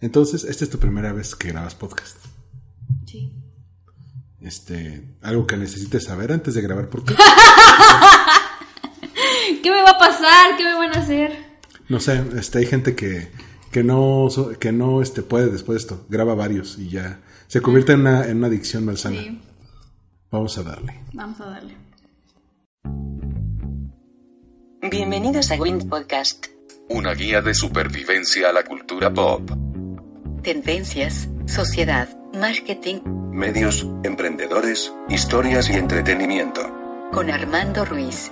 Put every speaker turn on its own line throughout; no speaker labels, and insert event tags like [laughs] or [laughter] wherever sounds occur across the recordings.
Entonces, esta es tu primera vez que grabas podcast.
Sí.
Este, algo que necesites saber antes de grabar podcast. [laughs]
¿Qué me va a pasar? ¿Qué me van a hacer?
No sé, este, hay gente que, que no, que no este, puede después de esto. Graba varios y ya se convierte en una, en una adicción malsana.
Sí,
Vamos a darle.
vamos a darle.
Bienvenidos a Wind Podcast.
Una guía de supervivencia a la cultura pop.
Tendencias, sociedad, marketing,
Medios, emprendedores, historias y entretenimiento.
con Armando Ruiz.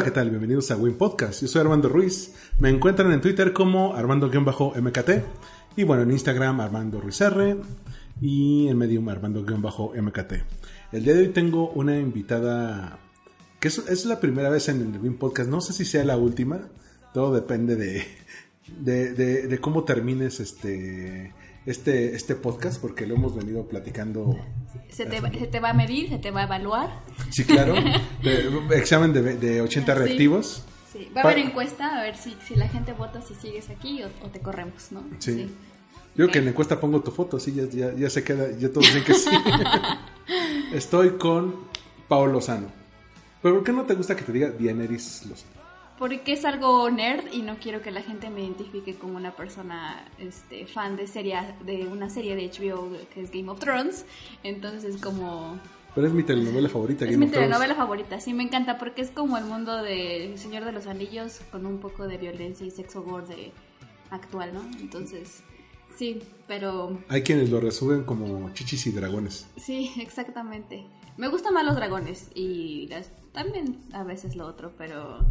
Hola, ¿qué tal? Bienvenidos a Win Podcast. Yo soy Armando Ruiz. Me encuentran en Twitter como Armando-MKT. Y bueno, en Instagram Armando Ruiz R. Y en Medium Armando-MKT. El día de hoy tengo una invitada que es, la primera vez en el Win Podcast. No sé si sea la última. Todo depende de, de, de- de cómo termines este, este, este podcast, porque lo hemos venido platicando.
Se te, va- se te va a medir, se te va a evaluar.
Sí, claro. [laughs] De- examen de, de 80
Sí.
reactivos.
Sí, va a haber encuesta a ver si, si la gente vota si sigues aquí o, o te corremos, ¿no?
Sí. Yo que en la encuesta pongo tu foto, sí, ya, ya, ya se queda, ya todos dicen que sí. [laughs] Estoy con Paolo Lozano. ¿Pero por qué no te gusta que te diga Dianeris Lozano?
Porque es algo nerd y no quiero que la gente me identifique como una persona este, fan de serie, de una serie de HBO que es Game of Thrones. Entonces como...
Pero es mi telenovela favorita.
Es
Game
mi
of Thrones.
telenovela favorita, sí me encanta porque es como el mundo de Señor de los Anillos con un poco de violencia y sexo gore actual, ¿no? Entonces, sí, pero
Hay quienes lo resuben como chichis y dragones.
sí, exactamente. Me gustan más los dragones y las- también a veces lo otro, pero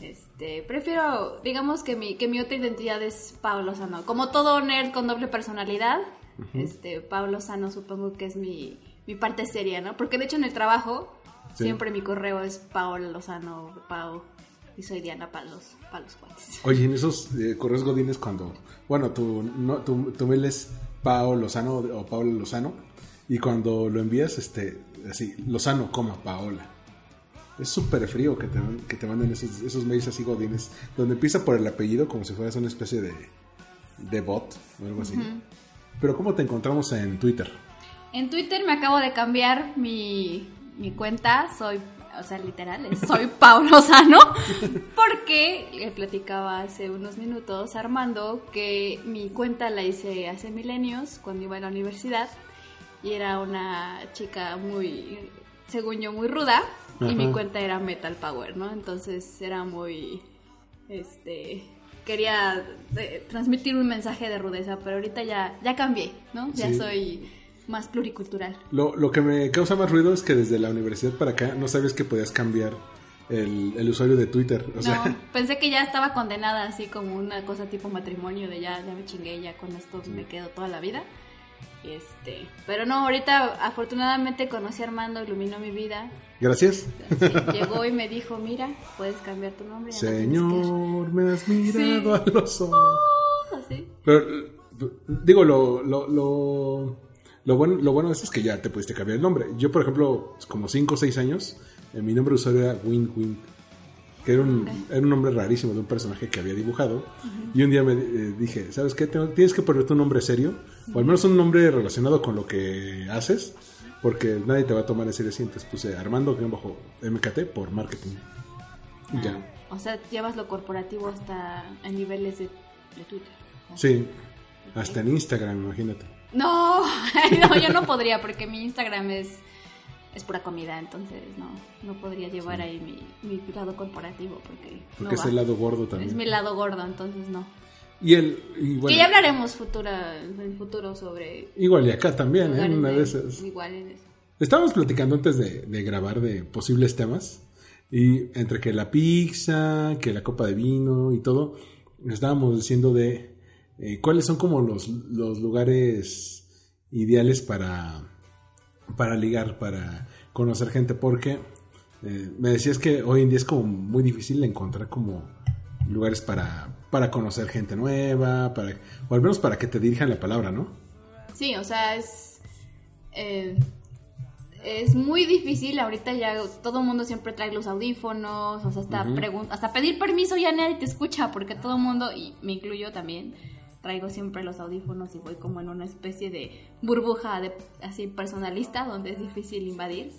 este prefiero, digamos que mi que mi otra identidad es Pablo Sano. Como todo nerd con doble personalidad, este Pablo Sano supongo que es mi mi parte seria, ¿no? Porque de hecho en el trabajo
Sí.
siempre mi correo es Paola Lozano, Pau y soy Diana Palos, Palos Cuates.
Oye, en esos eh, correos godines cuando... Bueno, tu, no, tu, tu mail es Paolo Lozano o Paola Lozano. Y cuando lo envías, este, así, Lozano, coma, Paola. Es súper frío que te, que te manden esos, esos mails así godines, donde empieza por el apellido como si fueras una especie de, de bot o algo así. Pero ¿cómo te encontramos en Twitter?
En Twitter me acabo de cambiar mi, mi cuenta, soy, o sea, literal, soy [laughs] Paulo Sano, porque le platicaba hace unos minutos a Armando que mi cuenta la hice hace milenios, cuando iba a la universidad, y era una chica muy, según yo, muy ruda, y mi cuenta era Metal Power, ¿no? Entonces era muy, este... Quería eh, transmitir un mensaje de rudeza, pero ahorita ya, ya cambié, ¿no? Ya
Sí.
soy más pluricultural.
Lo, lo que me causa más ruido es que desde la universidad para acá no sabes que podías cambiar el, el usuario de Twitter. O sea,
no, pensé que ya estaba condenada así como una cosa tipo matrimonio de ya, ya me chingué, ya con esto me quedo toda la vida. Este, pero no, ahorita afortunadamente conocí a Armando, iluminó mi vida.
gracias.
Así, llegó y me dijo, mira, puedes cambiar tu nombre. ya no tienes que ir".
Señor, me has mirado
Sí.
a los [laughs] ojos.
Así.
Pero, digo, lo, lo, lo, lo bueno, lo bueno de esto es que ya te pudiste cambiar el nombre. Yo, por ejemplo, como 5 o 6 años, eh, mi nombre de usuario era Win Win, que era un, era un nombre rarísimo de un personaje que había dibujado. Y un día me eh, dije, ¿sabes qué? Tienes que ponerte un nombre serio, o al menos un nombre relacionado con lo que haces, porque nadie te va a tomar en serio. Entonces puse Armando-MKT por marketing. Ya.
O sea, llevas lo corporativo hasta a niveles de, de Twitter.
Sí, hasta en Instagram, imagínate.
No, [laughs] no, yo no podría porque mi Instagram es, es pura comida, entonces no, no podría llevar ahí mi, mi lado corporativo porque,
Porque
no
es
va.
el lado gordo también.
Es mi lado gordo, entonces no.
Y el, y bueno,
que ya hablaremos futura, en futuro sobre
igual y acá también, ¿eh? Una de
de-
esas.
igual en eso.
Estábamos platicando antes de, de grabar de posibles temas. Y entre que la pizza, que la copa de vino y todo, estábamos diciendo de eh, cuáles son como los, los lugares ideales para, para ligar, para conocer gente. Porque eh, me decías que hoy en día es como muy difícil encontrar como lugares para, para conocer gente nueva, para, o al menos para que te dirijan la palabra, ¿no?
Sí, o sea, es. eh, es muy difícil. Ahorita ya todo el mundo siempre trae los audífonos. O sea, hasta, pregun- hasta pedir permiso ya nadie te escucha. Porque todo el mundo, y me incluyo también, traigo siempre los audífonos y voy como en una especie de burbuja de, así personalista donde es difícil invadir.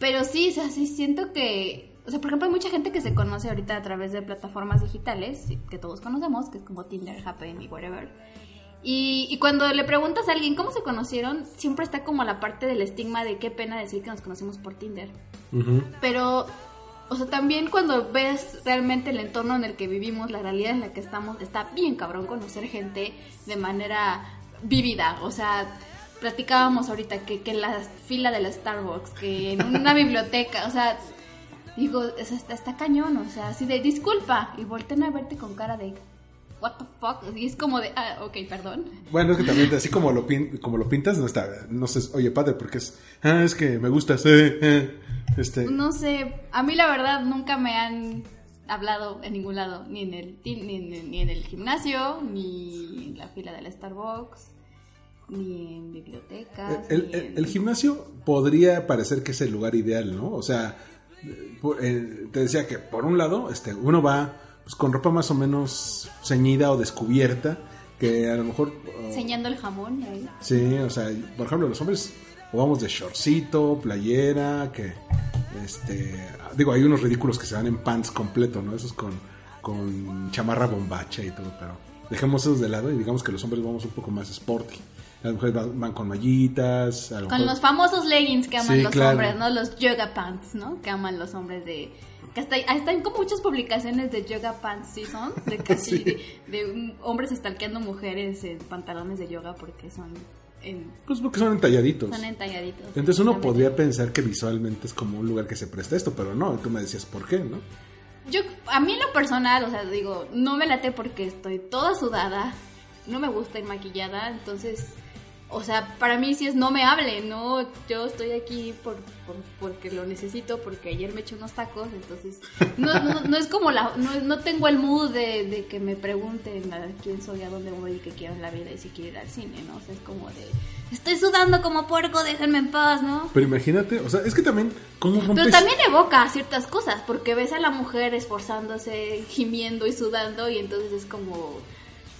Pero sí, o sea, sí siento que. O sea, por ejemplo, hay mucha gente que se conoce ahorita a través de plataformas digitales que todos conocemos, que es como Tinder, Happen y whatever. Y, y cuando le preguntas a alguien cómo se conocieron, siempre está como la parte del estigma de qué pena decir que nos conocimos por Tinder.
Ujú.
Pero, o sea, también cuando ves realmente el entorno en el que vivimos, la realidad en la que estamos, está bien cabrón conocer gente de manera vívida. O sea, platicábamos ahorita que, que en la fila de la Starbucks, que en una [laughs] biblioteca, o sea, digo, es- está, está cañón, o sea, así de disculpa, y voltean a verte con cara de, what the fuck, y es como de, ah, ok, perdón.
Bueno, es que también así como lo, pin- como lo pintas, no está, no sé, oye padre, porque es, ah, es que me gusta, sí, eh, este,
No sé, a mí la verdad nunca me han hablado en ningún lado, ni en el ni en, ni en el gimnasio, ni en la fila del Starbucks, ni en bibliotecas.
el,
ni
el-
en-
el gimnasio podría parecer que es el lugar ideal, ¿no? O sea, eh, eh, te decía que por un lado, este, uno va pues, con ropa más o menos ceñida o descubierta, que a lo mejor... oh,
enseñando el jamón ahí.
Sí, o sea, por ejemplo, los hombres o vamos de shortcito, playera, que este, digo, hay unos ridículos que se van en pants completo, ¿no? Esos con, con chamarra bombacha y todo, pero dejemos esos de lado y digamos que los hombres vamos un poco más sporty. Las mujeres van, van con mallitas, a lo
Con
mejor-
los famosos leggings que aman
Sí,
los
claro.
hombres, ¿no? Los yoga pants, ¿no? Que aman los hombres de... Que hasta, hasta hay como muchas publicaciones de yoga pants season, de [laughs] casi
Sí.
de, hombres estalqueando mujeres en pantalones de yoga porque son, en,
Pues porque son entalladitos.
son entalladitos.
Entonces uno podría pensar que visualmente es como un lugar que se presta esto, pero no, tú me decías por qué, ¿no?
Yo, a mí en lo personal, o sea, digo, no me late porque estoy toda sudada, no me gusta ir maquillada, entonces, o sea, para mí sí es no me hable, no, yo estoy aquí por, por- porque lo necesito, porque ayer me eché unos tacos, entonces, no, no, no es como la, no, no tengo el mood de, de que me pregunten a quién soy, a dónde voy y qué quiero en la vida y si quiero ir al cine, ¿no? O sea, es como de, estoy sudando como puerco, déjenme en paz, ¿no?
Pero imagínate, o sea, es que también, ¿cómo rompes?
Pero también evoca ciertas cosas, porque ves a la mujer esforzándose, gimiendo y sudando, y entonces es como...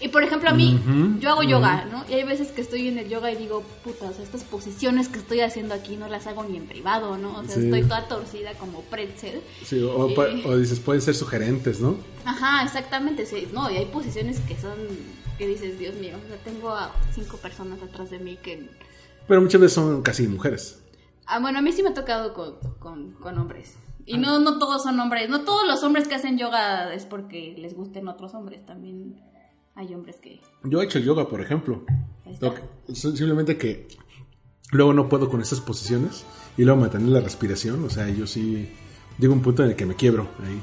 Y por ejemplo, a mí, yo hago yoga, ¿no? Y hay veces que estoy en el yoga y digo, puta, o sea, estas posiciones que estoy haciendo aquí no las hago ni en privado, ¿no? O sea,
Sí.
estoy toda torcida como pretzel.
Sí, o, dices, pueden ser sugerentes, ¿no?
Ajá, exactamente, sí. No, y hay posiciones que son, que dices, Dios mío, o sea, tengo a cinco personas atrás de mí que...
Pero muchas veces son casi mujeres.
Ah, bueno, a mí sí me ha tocado con, con, con hombres. Y no, no todos son hombres. No todos los hombres que hacen yoga es porque les gusten otros hombres. También hay hombres que...
Yo he hecho yoga, por ejemplo. Simplemente que luego no puedo con esas posiciones y luego mantener la respiración. O sea, yo sí llego a un punto en el que me quiebro ahí.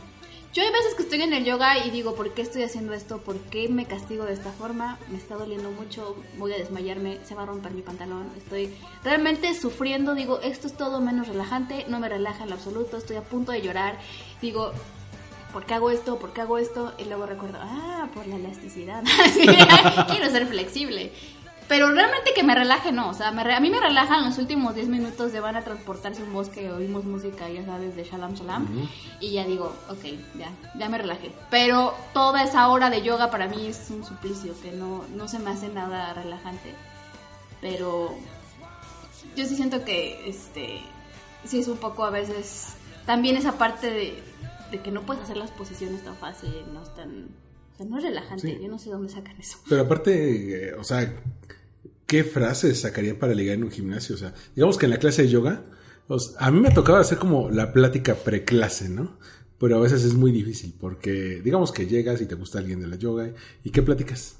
Yo hay veces que estoy en el yoga y digo, ¿por qué estoy haciendo esto? ¿Por qué me castigo de esta forma? Me está doliendo mucho, voy a desmayarme, se va a romper mi pantalón. Estoy realmente sufriendo, digo, esto es todo menos relajante, no me relaja en lo absoluto, estoy a punto de llorar. Digo, ¿por qué hago esto? ¿Por qué hago esto? Y luego recuerdo, ah, por la elasticidad. [laughs] [laughs] Quiero ser flexible. Pero realmente que me relaje, no. O sea, me re- a mí me relajan los últimos 10 minutos de van a transportarse un bosque, oímos música, ya sabes, de Shalom Shalom. Y ya digo, ok, ya, ya me relajé. Pero toda esa hora de yoga para mí es un suplicio, que no, no se me hace nada relajante. Pero yo sí siento que, este, sí es un poco a veces, también esa parte de, de que no puedes hacer las posiciones tan fácil, no es tan, o sea, no es relajante,
Sí.
yo no sé dónde sacan eso.
Pero aparte, eh, o sea, ¿qué frases sacaría para ligar en un gimnasio? O sea, digamos que en la clase de yoga, sea, a mí me tocaba hacer como la plática preclase, ¿no? pero a veces es muy difícil porque digamos que llegas y te gusta alguien de la yoga y ¿qué platicas?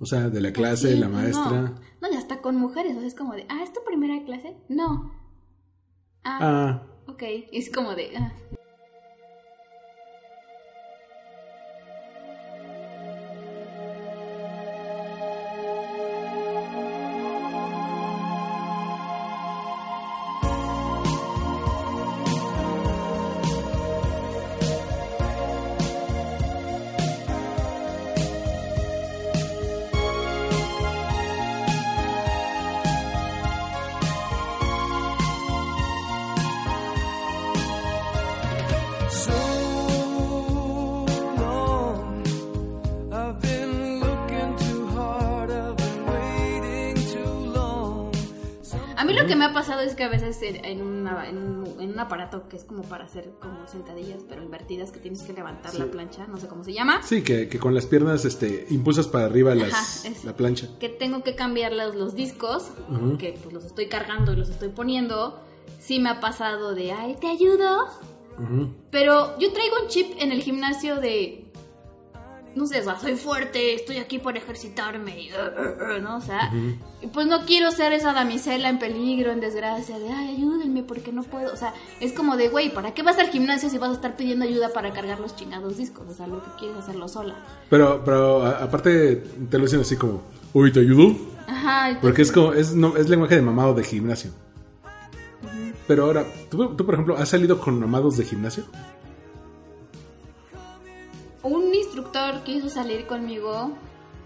O sea, de la clase,
Sí,
la
pues
maestra.
No, no, ya está con mujeres, o sea, es como de, ah, ¿es tu primera clase? No. Ah,
Ah,
ok. Y es como de, ah. Que a veces en, en una- en un, en un aparato que es como para hacer como sentadillas, pero invertidas, que tienes que levantar la plancha, no sé cómo se llama,
sí, que, que con las piernas este, impulsas para arriba las,
Ajá, es-
la plancha.
que tengo que cambiar los, los discos, que pues los estoy cargando y los estoy poniendo. Sí me ha pasado de, ay, te ayudo. Pero yo traigo un chip en el gimnasio de. No sé, o sea, soy fuerte, estoy aquí por ejercitarme, y, uh, uh, uh, ¿no? O sea, y pues no quiero ser esa damisela en peligro, en desgracia, de, ay, ayúdenme porque no puedo. O sea, es como de, güey, ¿para qué vas al gimnasio si vas a estar pidiendo ayuda para cargar los chingados discos? O sea, lo que quieres hacerlo sola.
Pero, pero a- aparte te lo dicen así como, uy, ¿te ayudo?
Ajá, pues,
Porque es como, es, no, es lenguaje de mamado de gimnasio. Pero ahora, ¿tú, tú, por ejemplo, has salido con mamados de gimnasio?
Instructor quiso salir conmigo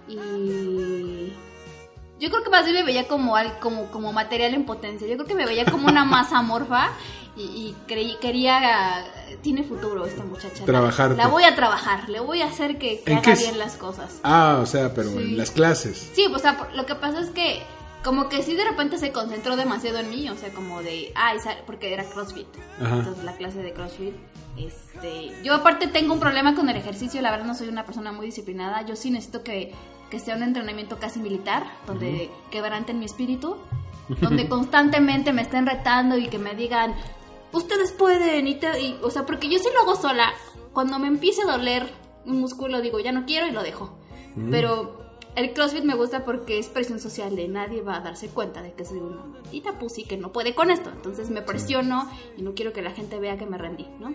y yo creo que más bien me veía como como como material en potencia. Yo creo que me veía como una [laughs] masa amorfa y, y creí, quería tiene futuro esta muchacha.
Trabajarte.
La, voy a trabajar, le voy a hacer que, que
¿En
haga
qué
bien las cosas.
Ah, o sea, pero
Sí.
en las clases.
Sí, o sea, lo que pasa es que como que sí de repente se concentró demasiado en mí, o sea, como de, ah, esa- porque era CrossFit.
Ajá.
Entonces la clase de CrossFit, este, yo aparte tengo un problema con el ejercicio, la verdad no soy una persona muy disciplinada, yo sí necesito que, que sea un entrenamiento casi militar, donde quebranten mi espíritu, donde constantemente me estén retando y que me digan, ustedes pueden, y, te- y- o sea, porque yo sí lo hago sola, cuando me empiece a doler un músculo digo, ya no quiero y lo dejo. Pero el CrossFit me gusta porque es presión social de nadie va a darse cuenta de que soy una maldita pussy que no puede con esto. Entonces me presiono y no quiero que la gente vea que me rendí, ¿no?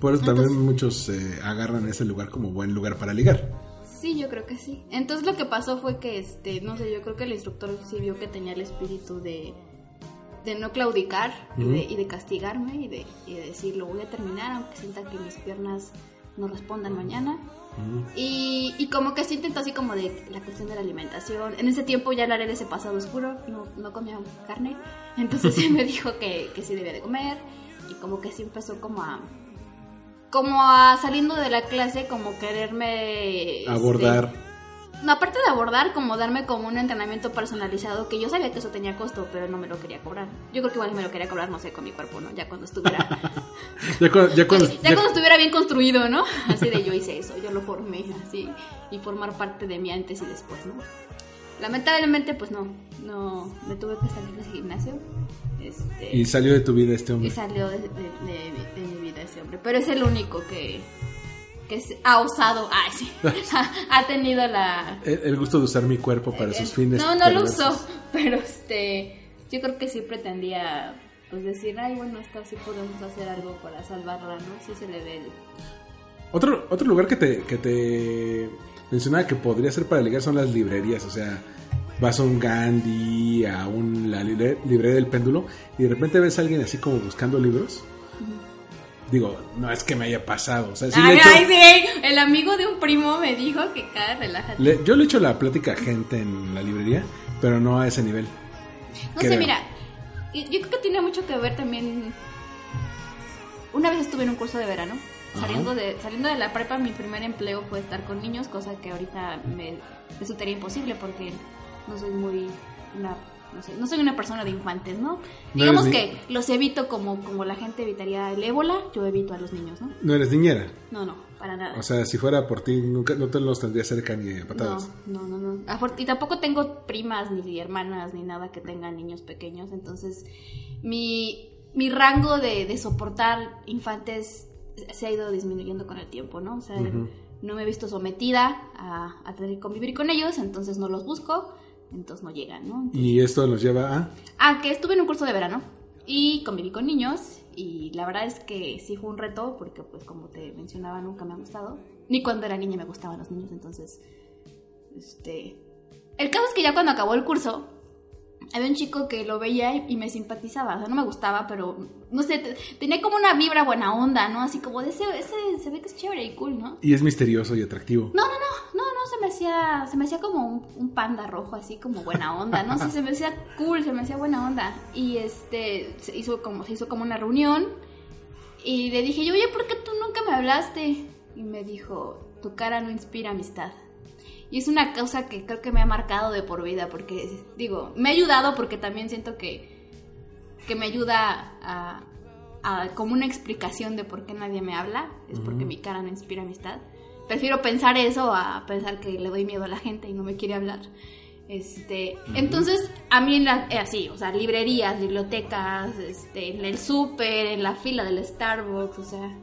Por eso también muchos eh, agarran ese lugar como buen lugar para ligar.
Sí, yo creo que sí. Entonces lo que pasó fue que, este, no sé, yo creo que el instructor sí vio que tenía el espíritu de, de no claudicar y, de, y de castigarme y de, y de decir, lo voy a terminar aunque sienta que mis piernas no respondan mañana. Y, y como que sí intentó así como de la cuestión de la alimentación. En ese tiempo ya hablaré de ese pasado oscuro, no, no comía carne. [laughs] Entonces sí me dijo que, que sí debía de comer. Y como que sí empezó como a... Como a saliendo de la clase, como quererme... este,
Abordar.
No, aparte de abordar, como darme como un entrenamiento personalizado, que yo sabía que eso tenía costo, pero no me lo quería cobrar. Yo creo que igual me lo quería cobrar, no sé, con mi cuerpo, ¿no? Ya cuando estuviera... [laughs]
Ya, cu- ya cuando,
ya,
ya-
cuando estuviera bien construido, ¿no? [laughs] Así de yo hice eso, yo lo formé, así, y formar parte de mi antes y después, ¿no? Lamentablemente, pues no, no, me tuve que salir de ese gimnasio. Este,
y salió de tu vida este
y
hombre.
salió de, de- de- de mi vida ese hombre. Pero es el único que, ha osado, ay, sí, [laughs] [laughs] ha tenido la...
El, el gusto de usar mi cuerpo para sus fines.
No, no lo
perversos.
usó, [laughs] pero este, yo creo que sí pretendía, pues decir, ay, bueno, esta sí podemos hacer algo para salvarla, ¿no? Sí se le ve el...
Otro, otro lugar que te, que te mencionaba que podría ser para ligar son las librerías. O sea, vas a un Gandhi, a un, la libre- librería del péndulo, y de repente ves a alguien así como buscando libros. Digo, no es que me haya pasado. O sea, sí le
ay, ay, sí, el amigo de un primo me dijo que cada relájate.
le- yo le he hecho la plática a gente en la librería, pero no a ese nivel.
No sé, mira, yo creo que tiene mucho que ver también. Una vez estuve en un curso de verano.
Ajá.
Saliendo de, saliendo de la prepa, mi primer empleo fue estar con niños, cosa que ahorita me resultaría imposible porque no soy muy una, no sé, no soy una persona de infantes, ¿no? Digamos que los evito como, como la gente evitaría el ébola, yo evito a los niños, ¿no?
No eres niñera.
No, no, para nada.
O sea, si fuera por ti, nunca, no te los tendría cerca ni a patadas.
No, no, no, no. Y tampoco tengo primas ni hermanas ni nada que tengan niños pequeños. Entonces, mi, mi rango de, de soportar infantes se ha ido disminuyendo con el tiempo, ¿no? O sea, no me he visto sometida a, a tener que convivir con ellos, entonces no los busco, entonces no llegan, ¿no?
Y esto nos lleva a...
Ah, que estuve en un curso de verano y conviví con niños y la verdad es que sí fue un reto porque pues como te mencionaba nunca me ha gustado. Ni cuando era niña me gustaban los niños, entonces este el caso es que ya cuando acabó el curso había un chico que lo veía y, y me simpatizaba, o sea, no me gustaba, pero no sé, te- tenía como una vibra buena onda, ¿no? Así como de ese, ese se ve que es chévere y cool, ¿no?
Y es misterioso y atractivo.
No, no, no, no, no, se me hacía, se me hacía como un, un panda rojo, así como buena onda, no sé, se me hacía cool, se me hacía buena onda. Y este, se hizo como, se hizo como una reunión y le dije yo, oye, ¿por qué tú nunca me hablaste? Y me dijo, tu cara no inspira amistad. Y es una cosa que creo que me ha marcado de por vida, porque, digo, me ha ayudado porque también siento que, que me ayuda a, a- como una explicación de por qué nadie me habla, es porque mi cara no inspira amistad. Prefiero pensar eso a pensar que le doy miedo a la gente y no me quiere hablar. Este, entonces, a mí en la, eh, así, o sea, librerías, bibliotecas, este, en el súper, en la fila del Starbucks, o sea,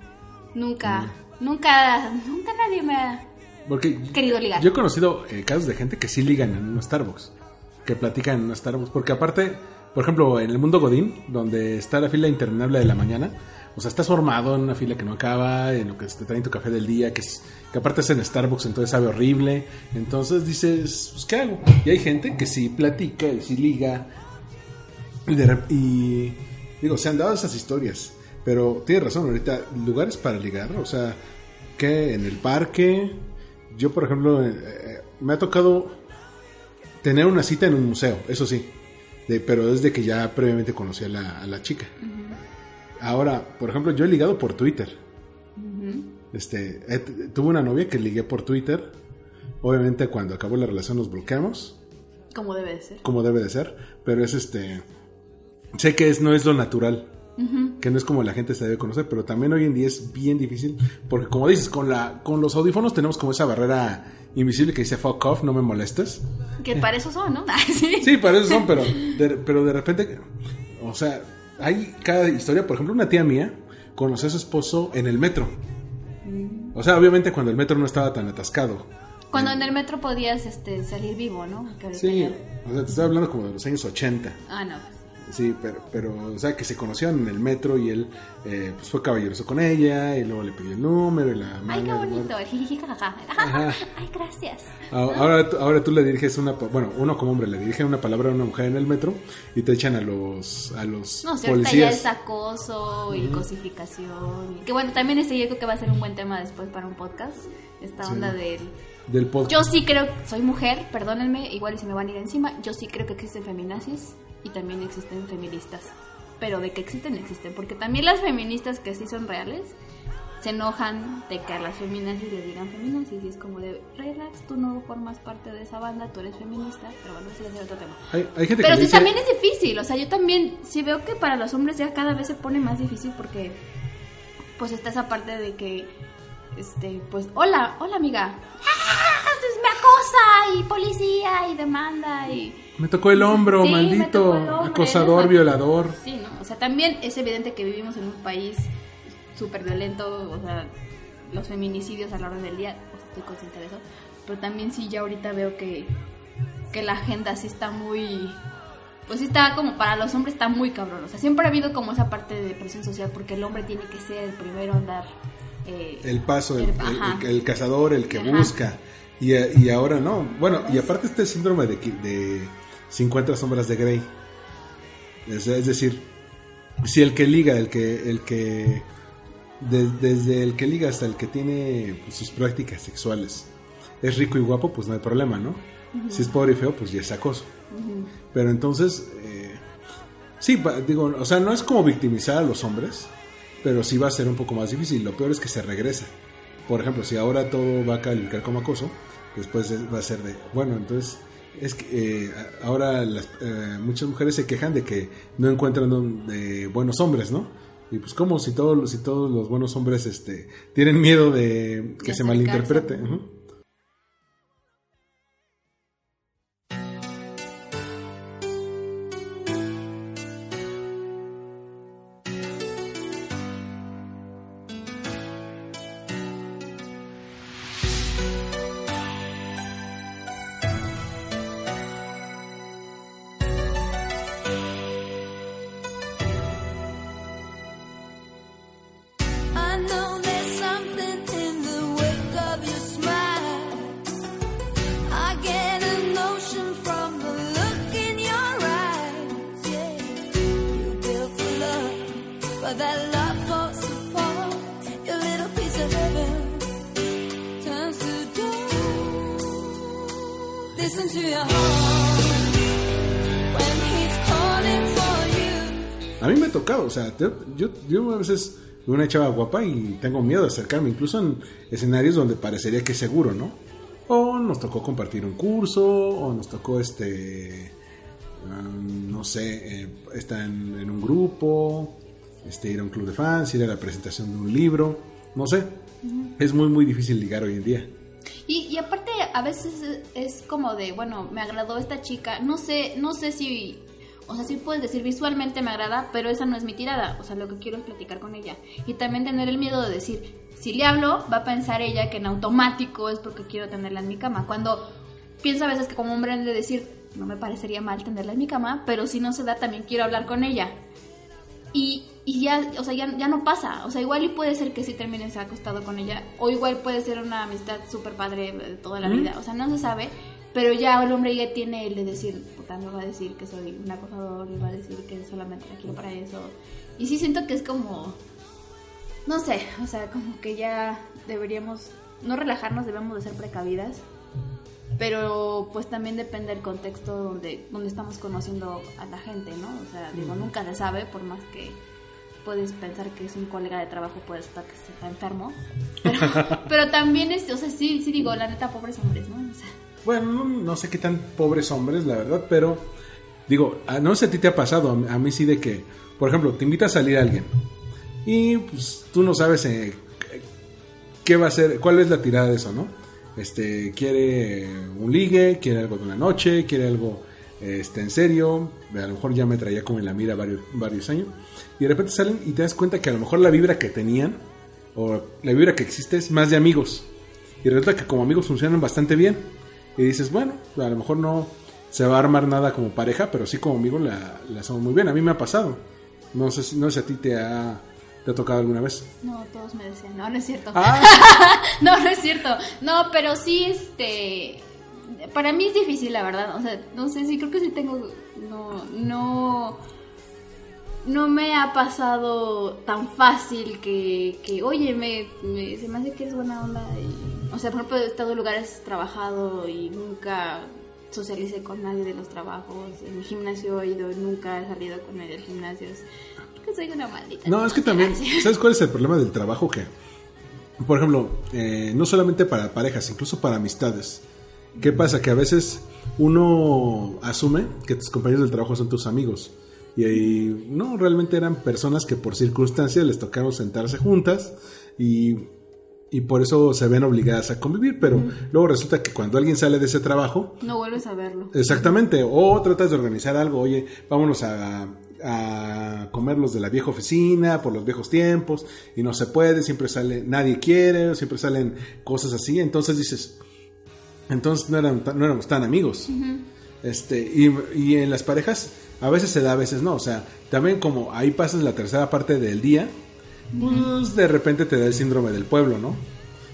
nunca, nunca, nunca nadie me ha
Porque
querido ligar.
yo he conocido eh, casos de gente que sí ligan en un Starbucks. Que platican en un Starbucks. Porque aparte, por ejemplo, en el mundo Godín, donde está la fila interminable de la mañana, o sea, estás formado en una fila que no acaba, en lo que te traen tu café del día, que, es, que aparte es en Starbucks, entonces sabe horrible. Entonces dices, pues, ¿qué hago? Y hay gente que sí platica y sí liga. Y, de y digo, se han dado esas historias. Pero tienes razón, ahorita, lugares para ligar, o sea, que en el parque. Yo, por ejemplo, eh, eh, me ha tocado tener una cita en un museo, eso sí. De, pero desde que ya previamente conocí a la, a la chica. Ahora, por ejemplo, yo he ligado por Twitter. Este, eh, tuve una novia que ligué por Twitter. Obviamente, cuando acabó la relación nos bloqueamos
Como debe de ser.
como debe de ser, pero es este sé que es no es lo natural, que no es como la gente se debe conocer, pero también hoy en día es bien difícil porque como dices con la con los audífonos tenemos como esa barrera invisible que dice fuck off, no me molestes.
Que para eso son, ¿no? [laughs] sí.
Sí, para eso son, pero de, pero de repente o sea, hay cada historia, por ejemplo, una tía mía conoció a su esposo en el metro. O sea, obviamente cuando el metro no estaba tan atascado.
Cuando en el metro podías este, salir vivo, ¿no?
Sí, o sea, te estoy hablando como de los años 80.
Ah, no.
Sí, pero, pero, o sea, que se conocieron en el metro y él eh, pues fue caballeroso con ella y luego le pidió el número y la
Ay, qué bonito. [laughs] El. Ay, gracias.
Ahora, ahora tú le diriges una, bueno, uno como hombre le dirige una palabra a una mujer en el metro y te echan a los, a los
No, si ahorita ya
policías.
es acoso y cosificación. y- Que bueno, también este yo creo que va a ser un buen tema después para un podcast. Esta
Sí.
onda del...
Del podcast.
Yo sí creo, soy mujer, perdónenme, igual y se me van a ir encima. Yo sí creo que existen feminazis y también existen feministas. Pero de que existen, existen. Porque también las feministas que sí son reales se enojan de que a las feminazis les digan feminazis. Y es como de, relax, tú no formas parte de esa banda, tú eres feminista. Pero bueno, ese es otro tema.
Hay, hay gente
Pero sí
dice,
también es difícil, o sea, yo también sí veo que para los hombres ya cada vez se pone más difícil porque pues está esa parte de que este pues hola, hola amiga. [laughs] ¡Ah! me acosa y policía y demanda y
me tocó el hombro,
Sí,
maldito,
tocó el hombre,
acosador,
¿no?
violador.
Sí, ¿no? O sea, también es evidente que vivimos en un país súper violento, o sea, los feminicidios a la orden del día, o sea, estoy consciente de eso, pero también sí ya ahorita veo que, que la agenda sí está muy, pues sí está como para los hombres está muy cabrón, o sea, siempre ha habido como esa parte de presión social porque el hombre tiene que ser el primero en dar... eh,
El paso, el,
El-
el-
ajá.
el- el cazador, el que
Ajá.
busca. Y, y ahora no. Bueno, y aparte este síndrome de, de 50 sombras de Grey. Es, es decir, si el que liga, el que, el que de- desde el que liga hasta el que tiene pues, sus prácticas sexuales es rico y guapo, pues no hay problema, ¿no? Si es pobre y feo, pues ya es acoso. Pero entonces, eh, sí, digo, o sea, no es como victimizar a los hombres, pero sí va a ser un poco más difícil. Lo peor es que se regresa. Por ejemplo, si ahora todo va a calificar como acoso, después es- va a ser de, bueno, entonces es que eh, ahora las, eh, muchas mujeres se quejan de que no encuentran un- de buenos hombres, ¿no? Y pues como si todos si todos los buenos hombres este tienen miedo de que
De
se malinterprete. A mí me ha tocado, o sea, yo, yo a veces una chava guapa y tengo miedo de acercarme, incluso en escenarios donde parecería que es seguro, ¿no? O nos tocó compartir un curso, o nos tocó este, um, no sé, eh, estar en, en un grupo, este, ir a un club de fans, ir a la presentación de un libro, no sé. Es muy, muy difícil ligar hoy en día.
Y, y aparte a veces es, como de, bueno, me agradó esta chica, no sé, no sé si, o sea, sí puedes decir visualmente me agrada, pero esa no es mi tirada, o sea, lo que quiero es platicar con ella. Y también tener el miedo de decir, si le hablo, va a pensar ella que en automático es porque quiero tenerla en mi cama, cuando pienso a veces que como hombre de decir, no me parecería mal tenerla en mi cama, pero si no se da también quiero hablar con ella. Y, y ya, o sea, ya, ya no pasa. O sea, igual y puede ser que sí termines acostado con ella. O igual puede ser una amistad súper padre de toda la vida. O sea, no se sabe. Pero ya el hombre ya tiene el de decir, puta, me va a decir que soy un acosador. Y va a decir que solamente la quiero para eso. Y sí siento que es como... No sé, o sea, como que ya deberíamos... No relajarnos, debemos de ser precavidas. Pero pues también depende del contexto donde, donde estamos conociendo a la gente, ¿no? O sea, digo, nunca se sabe, por más que puedes pensar que es un colega de trabajo, puede estar que está enfermo. Pero, [laughs] pero también es, o sea, sí, sí digo, la neta, pobres hombres, ¿no? O sea,
Bueno, no, sé qué tan pobres hombres, la verdad, pero digo, no sé si a ti te ha pasado, a mí, a mí sí de que, por ejemplo, te invita a salir alguien y pues tú no sabes eh, qué va a ser, cuál es la tirada de eso, ¿no? Este, quiere un ligue, quiere algo de una noche, quiere algo este, en serio, a lo mejor ya me traía como en la mira varios, varios años, y de repente salen y te das cuenta que a lo mejor la vibra que tenían, o la vibra que existe es más de amigos, y resulta que como amigos funcionan bastante bien, y dices, bueno, a lo mejor no se va a armar nada como pareja, pero sí como amigos la, la hacemos muy bien, a mí me ha pasado, no sé, si- no sé si a ti te ha, te ha tocado alguna vez.
no, todos me decían, no, no es cierto.
Ah, [laughs]
No, no es cierto. No, pero sí, este. Para mí es difícil, la verdad. O sea, no sé, sí, creo que sí tengo. No, no. No me ha pasado tan fácil que, que oye, me, me- se me hace que es buena onda. Y, o sea, por ejemplo, he estado en lugares trabajado y nunca socialicé con nadie de los trabajos. En el gimnasio he ido, nunca he salido con nadie del gimnasio. Que soy una maldita.
No, es que también. ¿sabes cuál es el problema del trabajo? Que, por ejemplo, eh, no solamente para parejas, incluso para amistades. ¿Qué pasa? Que a veces uno asume que tus compañeros del trabajo son tus amigos. Y ahí, no, realmente eran personas que por circunstancias les tocaron sentarse juntas y, y por eso se ven obligadas a convivir. Pero luego resulta que cuando alguien sale de ese trabajo,
No vuelves a verlo.
Exactamente, o tratas de organizar algo, oye, vámonos a, a comer los de la vieja oficina por los viejos tiempos y no se puede, siempre sale, nadie quiere, siempre salen cosas así, entonces dices, entonces no, eran, no éramos tan amigos. Este, y, y en las parejas a veces se da, a veces no, o sea, también como ahí pasas la tercera parte del día, pues de repente te da el síndrome del pueblo, ¿no?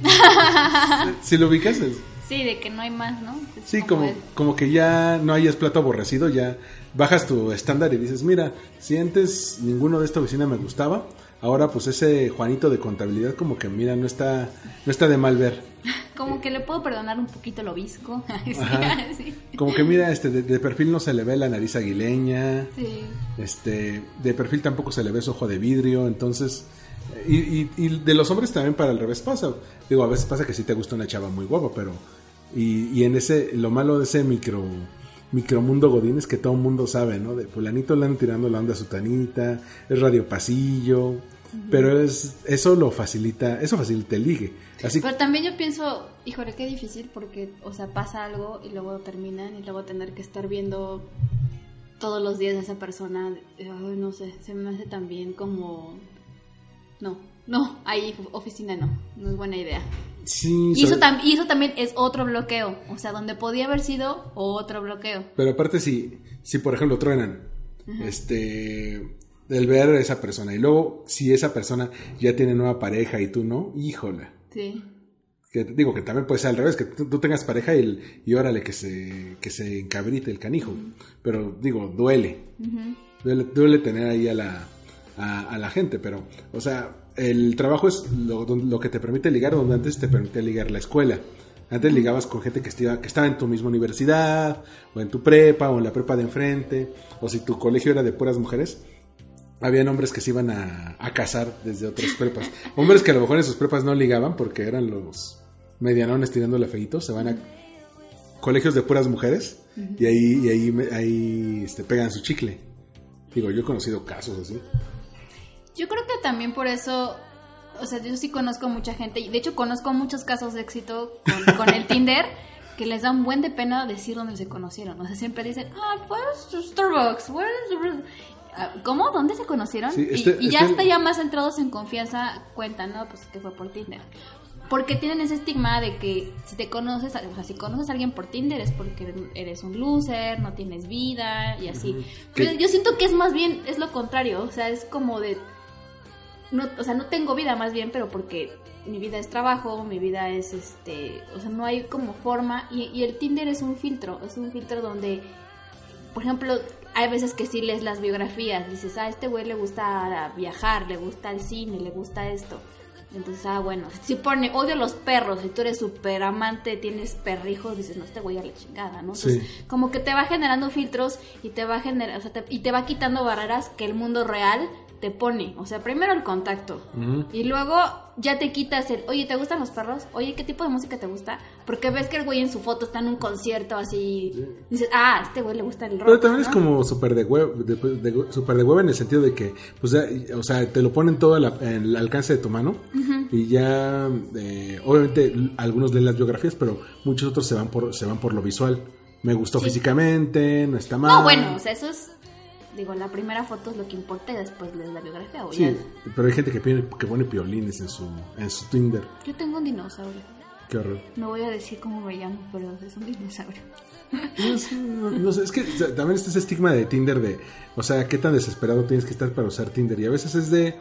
[laughs] si lo ubicas, es-
Sí, de que no hay más, ¿no? Es
Sí, como, como que ya no hayas plato aborrecido, ya bajas tu estándar y dices, mira, si antes ninguno de esta oficina me gustaba, ahora pues ese Juanito de contabilidad como que mira, no está, no está de mal ver. [laughs]
Como que le puedo perdonar un poquito el obisco. [laughs] [laughs] sí.
Como que mira, este, de, de perfil no se le ve la nariz aguileña,
Sí.
este, de perfil tampoco se le ve su ojo de vidrio, entonces, y, y- y de los hombres también para el revés pasa. Digo, a veces pasa que sí te gusta una chava muy guapa, pero, y, y en ese, lo malo de ese micro, micromundo godín es que todo el mundo sabe, ¿no? De fulanito le andan tirando la onda a su tanita, es radio pasillo, pero es, eso lo facilita, eso facilita el ligue. Así
Pero también yo pienso, híjole, qué difícil porque, o sea, pasa algo y luego terminan y luego tener que estar viendo todos los días a esa persona. Ay, no sé, se me hace también como... No, no, ahí oficina no, no es buena idea.
Sí,
Y eso,
sobre-
tam- y eso también es otro bloqueo, o sea, donde podía haber sido otro bloqueo.
Pero aparte si, si por ejemplo truenan, este, el ver a esa persona y luego si esa persona ya tiene nueva pareja y tú no, híjole.
Sí.
Que digo que también puede ser al revés, que tú, tengas pareja y, el- y órale que se, que se encabrite el canijo. Pero digo, duele. duele. Duele tener ahí a la, a, a la gente, pero, o sea, el trabajo es lo, lo que te permite ligar, donde antes te permitía ligar la escuela. Antes ligabas con gente que estaba, que estaba en tu misma universidad, o en tu prepa, o en la prepa de enfrente, o si tu colegio era de puras mujeres, habían hombres que se iban a, a casar desde otras prepas. [laughs] Hombres que a lo mejor en sus prepas no ligaban porque eran los medianones tirándole feitos, se van a colegios de puras mujeres y ahí, y ahí, ahí este, pegan su chicle. Digo, yo he conocido casos así.
Yo creo que también por eso, o sea, yo sí conozco mucha gente, y de hecho conozco muchos casos de éxito con, [laughs] con el Tinder, que les da un buen de pena decir dónde se conocieron. O sea, siempre dicen, ah, pues Starbucks, where is the-" Ah, ¿Cómo? ¿Dónde se conocieron?
Sí, este-
y, ya
este-
hasta ya más entrados en confianza cuentan, ¿no? Pues que fue por Tinder. Porque tienen ese estigma de que si te conoces, a- o sea, si conoces a alguien por Tinder es porque eres un loser, no tienes vida y así. Pero yo siento que es más bien, es lo contrario, o sea, es como de no, o sea, no tengo vida más bien, pero porque mi vida es trabajo, mi vida es este, o sea, no hay como forma y, y el Tinder es un filtro, es un filtro donde, por ejemplo, hay veces que sí lees las biografías, dices, ah, a este güey le gusta viajar, le gusta el cine, le gusta esto. Entonces, ah, bueno, si pone odio a los perros y tú eres súper amante, tienes perrijos, dices, no, este güey a la chingada, ¿no? Entonces,
Sí.
como que te va generando filtros y te va generar, o sea, te- y te va quitando barreras que el mundo real te pone. O sea, primero el contacto. Y luego ya te quitas el, oye, ¿te gustan los perros? Oye, ¿qué tipo de música te gusta? Porque ves que el güey en su foto está en un concierto así. Dices, ah, a este güey le gusta el rock.
Pero también es como súper de web, de, de- súper de web en el sentido de que, pues, o sea, te lo ponen todo al, al alcance de tu mano y ya, eh, obviamente, algunos leen las biografías, pero muchos otros se van por, se van por lo visual. Me gustó
Sí.
físicamente, no está mal.
No, bueno, o sea, eso es. Digo, la primera foto es lo que importa y después lees la biografía. O
Sí,
ya-
pero hay gente que, pone- que pone piolines en su, en su Tinder.
Yo tengo un dinosaurio.
Qué horror.
No voy a decir cómo me llamo, pero es un dinosaurio.
No sé, no- no sé, es que también está ese estigma de Tinder de, o sea, qué tan desesperado tienes que estar para usar Tinder. Y a veces es de,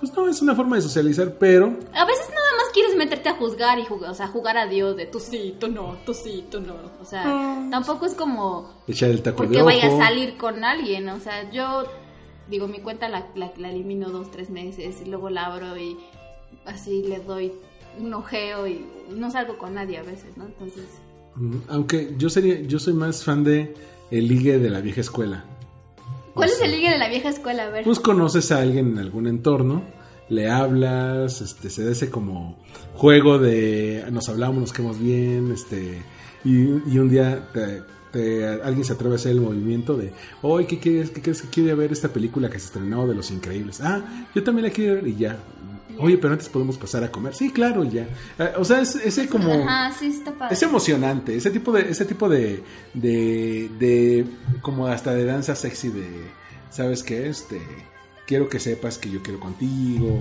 pues no, es una forma de socializar, pero
A veces más quieres meterte a juzgar y jugar, o sea, jugar a Dios de tú sí, tú no, tú sí, tú no. O sea, tampoco es como
echar el taco
porque
de ojo.
vaya a salir con alguien. O sea, yo digo, mi cuenta la, la, la elimino dos, tres meses y luego la abro y así le doy un ojeo y no salgo con nadie a veces, ¿no? Entonces,
Mm, Aunque yo sería, yo soy más fan de el ligue de la vieja escuela.
¿cuál
O
es el ligue de la vieja escuela? A ver.
Pues conoces a alguien en algún entorno, le hablas, este, se da ese como juego de nos hablamos, nos quedamos bien, este, y, y un día te- te- alguien se atreve a hacer el movimiento de, oye, ¿qué quieres? ¿Qué crees que quiere ver esta película que se estrenó de Los Increíbles? Ah, yo también la quiero ver y ya. Oye, pero antes podemos pasar a comer. Sí, claro, y ya. Eh, O sea, es, ese como...
Ajá, sí, está padre.
Es emocionante, ese tipo de, ese tipo de, de, de, como hasta de danza sexy de, ¿sabes qué? Este, quiero que sepas que yo quiero contigo,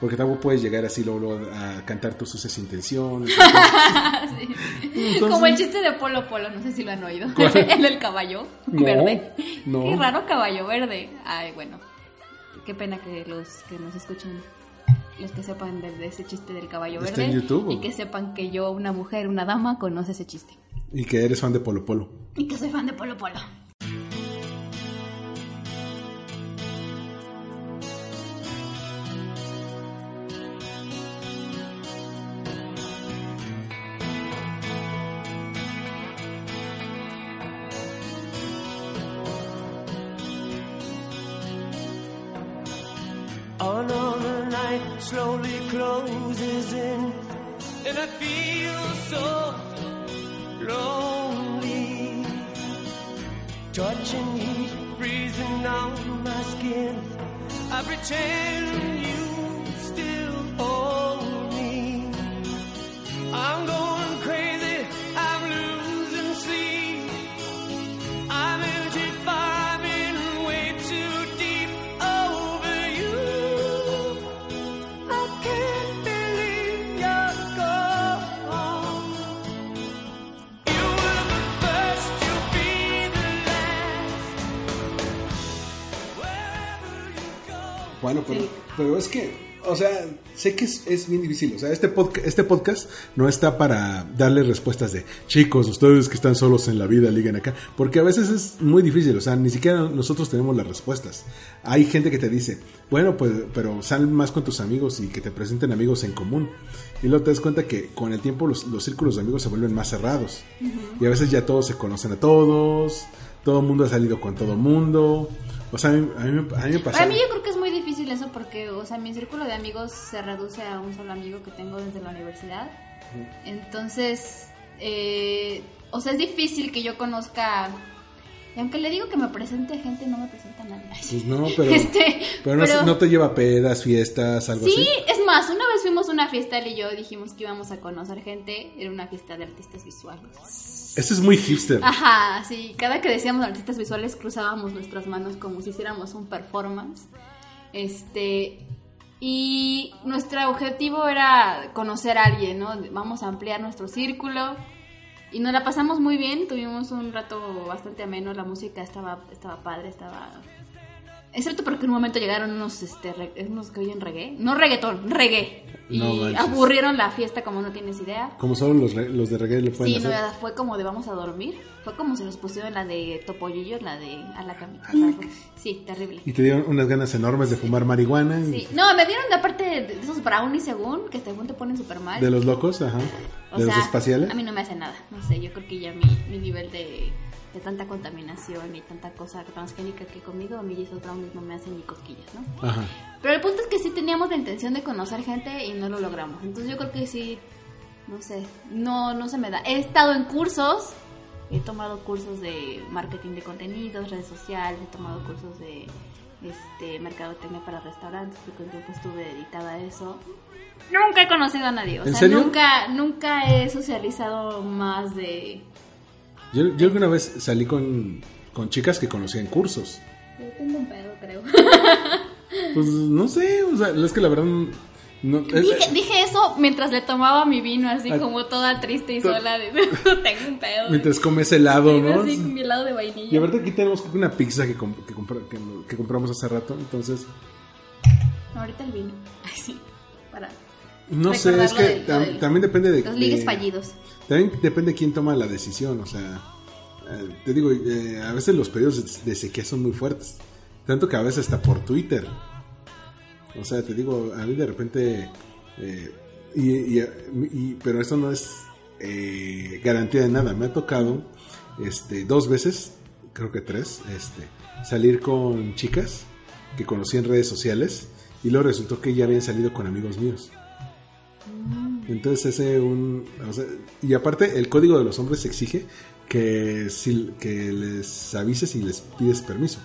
porque tampoco puedes llegar así luego, a cantar tus sucias intenciones. [laughs]
Sí.
Entonces-
Como el chiste de Polo Polo, no sé si lo han oído. [laughs] El del caballo
No,
verde.
no.
Qué raro caballo verde. Ay, bueno. Qué pena que los que nos escuchen, los que sepan de, ese chiste del caballo
¿Está
verde.
en YouTube, o?
Y que sepan que yo, una mujer, una dama, conoce ese chiste.
y que eres fan de Polo Polo.
Y que soy fan de Polo Polo.
And I feel so lonely. Touching heat, freezing on my skin. I pretend
Bueno, pero,
Sí.
pero es que o sea, sé que es, es bien difícil. O sea, este, podca- este podcast no está para darles respuestas de chicos, ustedes que están solos en la vida, liguen acá. Porque a veces es muy difícil. O sea, ni siquiera nosotros tenemos las respuestas. Hay gente que te dice, bueno, pues, pero sal más con tus amigos y que te presenten amigos en común. Y luego te das cuenta que con el tiempo los, los círculos de amigos se vuelven más cerrados. Y a veces ya todos se conocen a todos. Todo el mundo ha salido con todo el mundo. O sea, a mí, a mí me- a mí me pasa.
Para mí yo creo que es muy difícil eso porque, o sea, mi círculo de amigos se reduce a un solo amigo que tengo desde la universidad. Entonces, eh, o sea, es difícil que yo conozca... y aunque le digo que me presente gente, no me presenta nadie.
Pues [laughs] no, pero,
Este,
pero, no,
pero-
no te lleva a pedas, fiestas, algo
Sí,
así.
es más, una vez fuimos a una fiesta, él y yo dijimos que íbamos a conocer gente, era una fiesta de artistas visuales.
Este es muy hipster.
Ajá, sí, cada que decíamos artistas visuales cruzábamos nuestras manos como si hiciéramos un performance. Este, y nuestro objetivo era conocer a alguien, ¿no? Vamos a ampliar nuestro círculo. Y nos la pasamos muy bien, tuvimos un rato bastante ameno, la música estaba, estaba padre, estaba... Excepto porque en un momento llegaron unos, este, unos que oyen reggae. No reggaetón, reggae. Y
No manches.
aburrieron la fiesta como no tienes idea.
Como solo los, re- los de reggae le pueden
Sí, no,
hacer.
fue como de vamos a dormir. Fue como si nos pusieron la de Topollillo, la de a la camita. Sí, terrible.
Y te dieron unas ganas enormes de fumar marihuana. y-
Sí. No, me dieron de aparte de esos brownies según, que según te ponen súper mal.
De los locos, ajá.
O
De los espaciales.
A mí no me hace nada. No sé, yo creo que ya mi, mi nivel de, de tanta contaminación y tanta cosa transgénica que he comido, a mí esos brownies no me hacen ni cosquillas, ¿no?
Ajá.
Pero el punto es que sí teníamos la intención de conocer gente y no lo logramos. Entonces yo creo que sí, no sé, no, no se me da. He estado en cursos, he tomado cursos de marketing de contenidos, redes sociales, he tomado cursos de este mercadotecnia para restaurantes, porque un tiempo estuve dedicada a eso. Nunca he conocido a nadie, o
¿En
sea, nunca, nunca he socializado más de...
Yo, yo alguna vez salí con, con chicas que conocí en cursos.
Yo tengo un pedo, creo. [laughs]
Pues no sé, o sea, es que la verdad. No, es-
Dije, dije eso mientras le tomaba mi vino, así
Ah,
como toda triste y sola. De, [laughs] tengo un pedo.
mientras comes helado, ¿no?
así con mi helado de vainilla.
Y aparte aquí tenemos una pizza que, comp- que, compra- que, que compramos hace rato, entonces
ahorita el vino. Ay, sí. Para
no sé, es que
del- lo
tam-
del-
también depende de
los ligues
de-
fallidos.
También depende de quién toma la decisión, o sea, eh, te digo, eh, a veces los pedidos de, sequía son muy fuertes, tanto que a veces hasta por Twitter. O sea, te digo, a mí de repente, eh, y, y- y- pero eso no es eh, garantía de nada. Me ha tocado, este, dos veces, creo que tres, este, salir con chicas que conocí en redes sociales y luego resultó que ya habían salido con amigos míos. Entonces ese un... o sea, y aparte el código de los hombres exige que, si, que les avises y les pides permiso.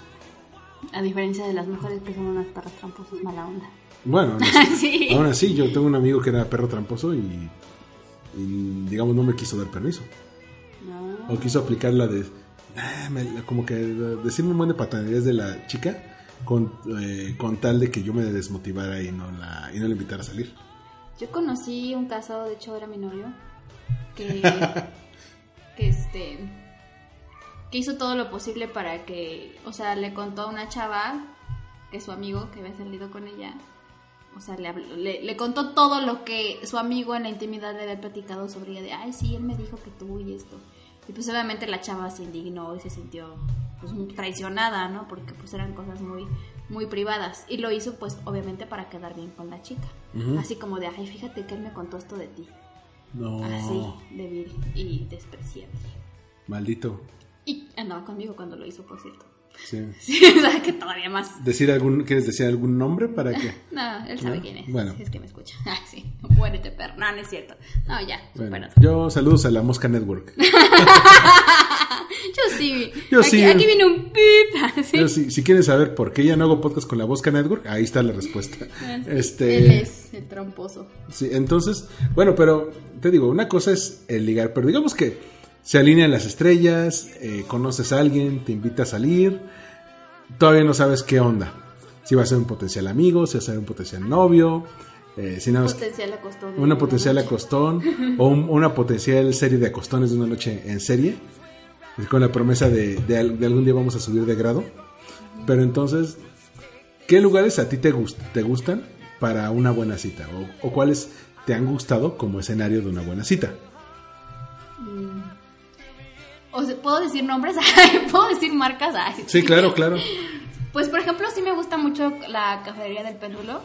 A diferencia de las mujeres que son unas perras tramposas mala onda.
Bueno, [laughs] aún así,
Sí.
así, yo tengo un amigo que era perro tramposo y, y, digamos no me quiso dar permiso.
No.
O quiso aplicar la de... ah, me- como que decirme un buen de patanerías de la chica con, eh, con tal de que yo me desmotivara y no la, y no la invitara a salir.
Yo conocí un caso, de hecho era mi novio, que, [laughs] que este que hizo todo lo posible para que, o sea, le contó a una chava que su amigo que había salido con ella, o sea, le, habló- le, le contó todo lo que su amigo en la intimidad le había platicado sobre ella, de, ay, sí, él me dijo que tú y esto. Y pues obviamente la chava se indignó y se sintió pues traicionada, ¿no? Porque pues eran cosas muy muy privadas y lo hizo pues obviamente para quedar bien con la chica. Así como de, ay, fíjate que él me contó esto de ti.
No,
Así, de vil y despreciable.
maldito.
Y andaba conmigo cuando lo hizo, por cierto.
Sí. [laughs]
Sí, o sea, que todavía más.
Decir algún, ¿Quieres decir algún nombre para que... [laughs]
No, él sabe
¿No?
quién es.
Bueno.
Si es que me escucha. [laughs] Ah, sí. Muérete, perro. No, no es cierto. No, ya,
Bueno, yo saludos a la Mosca Network.
Yo sí.
Yo
aquí,
sí.
Aquí viene un pip. Sí.
Pero si, si quieren saber por qué ya no hago podcast con la Mosca Network, ahí está la respuesta. Este,
Él es el tramposo.
Sí, entonces, bueno, pero te digo, una cosa es el ligar, pero digamos que se alinean las estrellas, eh, conoces a alguien, te invita a salir, todavía no sabes qué onda. Si va a ser un potencial amigo, si va a ser un potencial novio, eh, si
Potencial acostón.
una potencial
noche.
acostón o un- una potencial serie de acostones de una noche en serie, con la promesa de, de al- de algún día vamos a subir de grado. Pero entonces, ¿qué lugares a ti te, gust- te gustan para una buena cita? ¿O, o cuáles te han gustado como escenario de una buena cita?
O sea, ¿Puedo decir nombres? [laughs] ¿Puedo decir marcas? Ay,
Sí, claro, claro.
Pues, por ejemplo, sí me gusta mucho la cafetería del péndulo,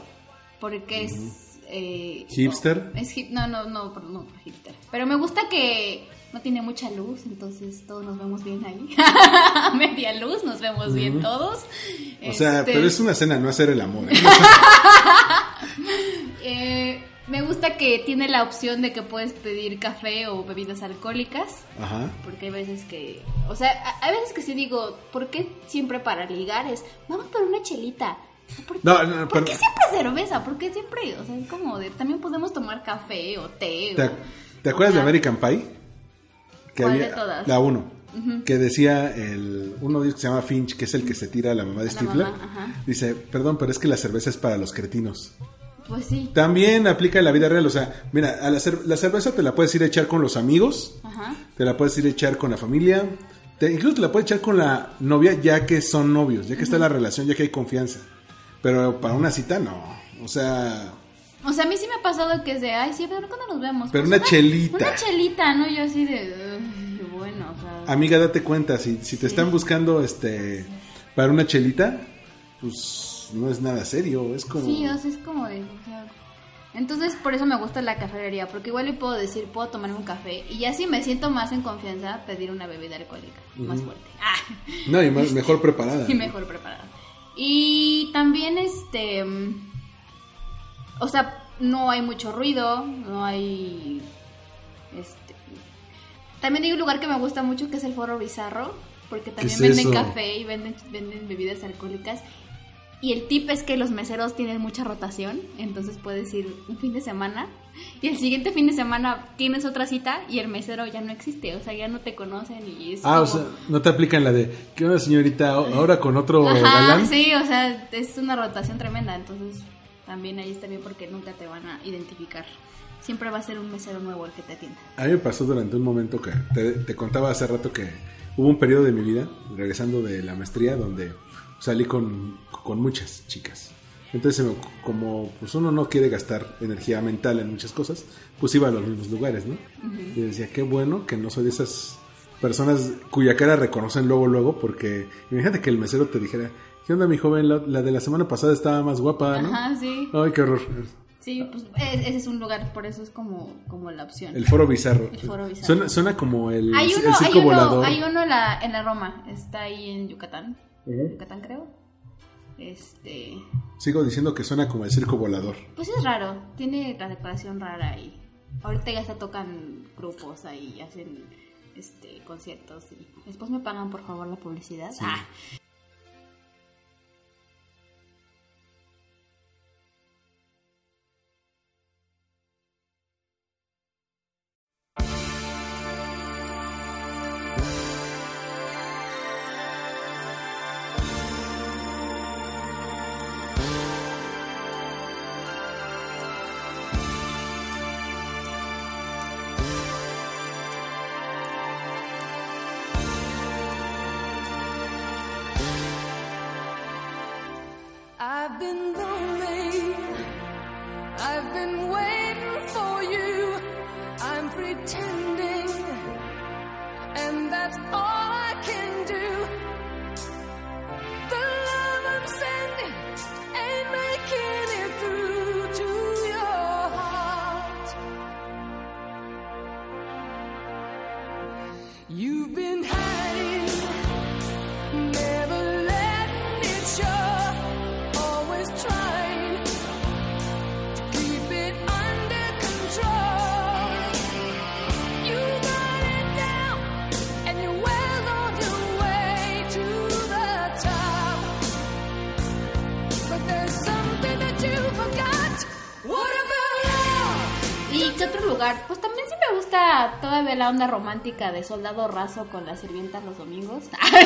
porque es... eh,
¿Hipster?
Es hip, no, no, no, no, no, hipster. Pero me gusta que no tiene mucha luz, entonces todos nos vemos bien ahí. [laughs] Media luz nos vemos bien todos.
O sea,
Este,
pero es una cena, no hacer el amor. ¿eh? [laughs]
eh, me gusta que tiene la opción de que puedes pedir café o bebidas alcohólicas.
Ajá.
Porque hay veces que, o sea, hay veces que sí digo, ¿por qué siempre para ligar es, vamos por una chelita? ¿Por,
No, no,
¿por
pero-
qué siempre cerveza? ¿Por qué siempre, o sea, es como de, también podemos tomar café o té?
¿Te,
o-
te acuerdas de. American Pie? Que
¿Cuál
había,
de todas?
La 1. Que decía el, uno de ellos que se llama Finch, que es el que se tira a la mamá de Stifler. Dice, perdón, pero es que la cerveza es para los cretinos.
Pues sí,
También aplica en la vida real, o sea, mira, a la, cer- la cerveza te la puedes ir a echar con los amigos,
ajá.
te la puedes ir a echar con la familia, te- incluso te la puedes echar con la novia ya que son novios, ya que está la relación, ya que hay confianza. Pero para una cita no, o sea,
O sea, a mí sí me ha pasado que es de, ay, sí, pero ¿cuándo nos vemos?
Pero
Pues
una chelita.
Una chelita, ¿no? Yo así de, "Uy, bueno, o sea...
amiga, date cuenta, si, si te están buscando este para una chelita, pues no es nada serio, es como...
Sí, o sea, es como de... o sea, entonces, por eso me gusta la cafetería, porque igual le puedo decir, puedo tomarme un café, y ya si me siento más en confianza, pedir una bebida alcohólica, más fuerte. Ah,
No, y más- mejor [laughs] preparada.
y mejor preparada. Y también, este... O sea, no hay mucho ruido, no hay... Este... También hay un lugar que me gusta mucho que es el Foro Bizarro, porque también venden
eso?
café y venden, venden bebidas alcohólicas. Y el tip es que los meseros tienen mucha rotación, entonces puedes ir un fin de semana y el siguiente fin de semana tienes otra cita y el mesero ya no existe, o sea, ya no te conocen y es
Ah, o sea, no te aplican la de, ¿qué onda señorita? Ahora con otro
Ajá,
galán.
sí, o sea, es una rotación tremenda, entonces también ahí está bien porque nunca te van a identificar. Siempre va a ser un mesero nuevo el que te atienda.
A mí me pasó durante un momento que te, te contaba hace rato que hubo un periodo de mi vida, regresando de la maestría, donde salí con, con muchas chicas. Entonces, como pues uno no quiere gastar energía mental en muchas cosas, pues iba a los mismos lugares, ¿no? Y decía, qué bueno que no soy de esas personas cuya cara reconocen luego, luego, porque imagínate que el mesero te dijera, ¿qué onda mi joven? La, la de la semana pasada estaba más guapa, ¿no?
Ajá, sí.
Ay, qué horror.
Sí, pues e- ese es un lugar, por eso es como, como la opción.
El foro bizarro.
El foro bizarro.
Suena, suena como el,
hay
el
uno, hay
circo
uno,
volador.
hay uno en la, en la Roma, está ahí en Yucatán. Yucatán creo. Este,
Sigo diciendo que suena como el circo volador.
pues es raro, tiene la decoración rara y ahorita ya se tocan grupos ahí, hacen este conciertos y después me pagan por favor la publicidad. Ah.
And that's all I can do.
Lugar? Pues también sí me gusta todavía la onda romántica de soldado raso con las sirvientas los domingos.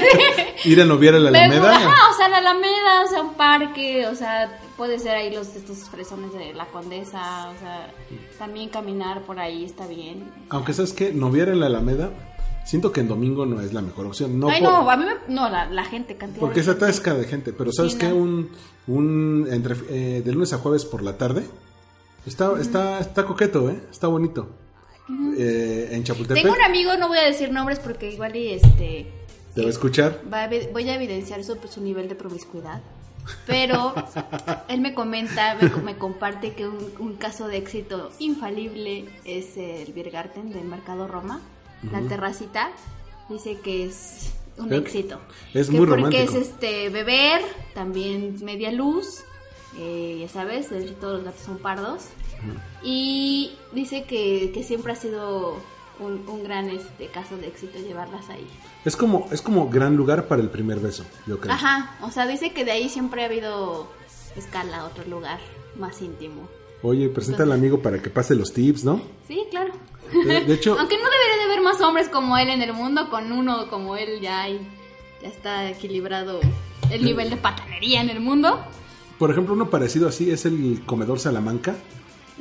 [laughs]
Ir a noviar a la
Me
Alameda.
ajá, o sea, la Alameda, o sea, un parque, o sea, puede ser ahí los estos fresones de la Condesa, o sea, también caminar por ahí está bien.
Aunque sabes que noviar en la Alameda siento que en domingo no es la mejor opción. No
Ay,
por-
no, a mí me... No, la, la gente, cantidad
porque se atasca de gente, pero ¿sabes
Sí,
qué?
no.
Un, un entre, eh, de lunes a jueves por la tarde está, está, está coqueto, ¿eh? Está bonito. Eh, en Chapultepec,
Tengo un amigo, no voy a decir nombres porque igual y este...
te va a escuchar.
va a voy a evidenciar su, su nivel de promiscuidad. Pero [laughs] él me comenta, me, me comparte que un, un caso de éxito infalible es el Biergarten del Mercado Roma, la terracita. Dice que es un éxito.
es
Que
muy
porque
romántico.
es este beber, también media luz, eh, ya sabes, de hecho, todos los gatos son pardos. Y dice que, que siempre ha sido un, un gran este caso de éxito llevarlas ahí.
Es como, es como gran lugar para el primer beso, yo creo.
Ajá, o sea, dice que de ahí siempre ha habido escala a otro lugar más íntimo.
Oye, presenta al amigo para que pase los tips, ¿no?
Sí, claro.
De, de hecho, [laughs]
Aunque no debería de haber más hombres como él en el mundo, con uno como él ya hay, ya está equilibrado el nivel de patanería en el mundo.
Por ejemplo, uno parecido así es el comedor Salamanca,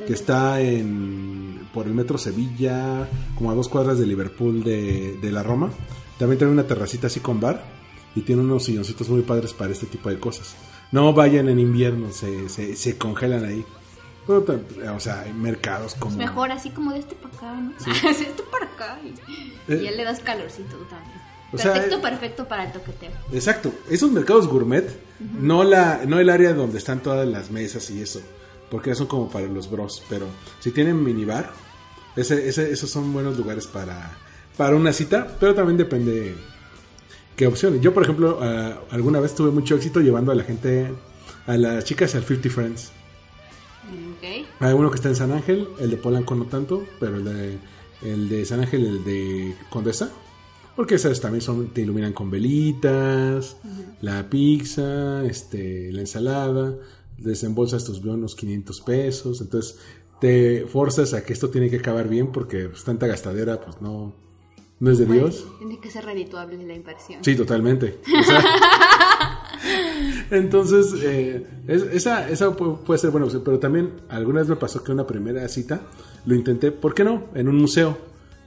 que está en por el metro Sevilla, como a dos cuadras de Liverpool de, de la Roma. También tiene una terracita así con bar y tiene unos silloncitos muy padres para este tipo de cosas. No vayan en invierno, se, se, se congelan ahí. Pero, o sea, hay mercados como...
Es mejor así como de este para acá, ¿no? [laughs] de este para acá. Y,
Eh.
y ya le das calorcito también.
O
perfecto, perfecto para el toqueteo.
Exacto, esos mercados gourmet, no la no el área donde están todas las mesas y eso, porque son como para los bros, pero si tienen minibar, ese, ese, esos son buenos lugares para, para una cita, pero también depende qué opciones. Yo, por ejemplo, ah, alguna vez tuve mucho éxito llevando a la gente, a las chicas al 50 Friends.
Ok.
Hay uno que está en San Ángel, el de Polanco no tanto, pero el de, el de San Ángel, el de Condesa. Porque esas también son, te iluminan con velitas, la pizza, este, la ensalada, desembolsas tus unos 500 pesos, entonces te forzas a que esto tiene que acabar bien porque pues, tanta gastadera pues no, no es de Dios.
Tiene que ser redituable la inversión.
Sí, totalmente. O sea, [laughs] entonces, eh, es- esa, esa pu- puede ser buena opción, pero también alguna vez me pasó que una primera cita lo intenté, ¿por qué no? En un museo.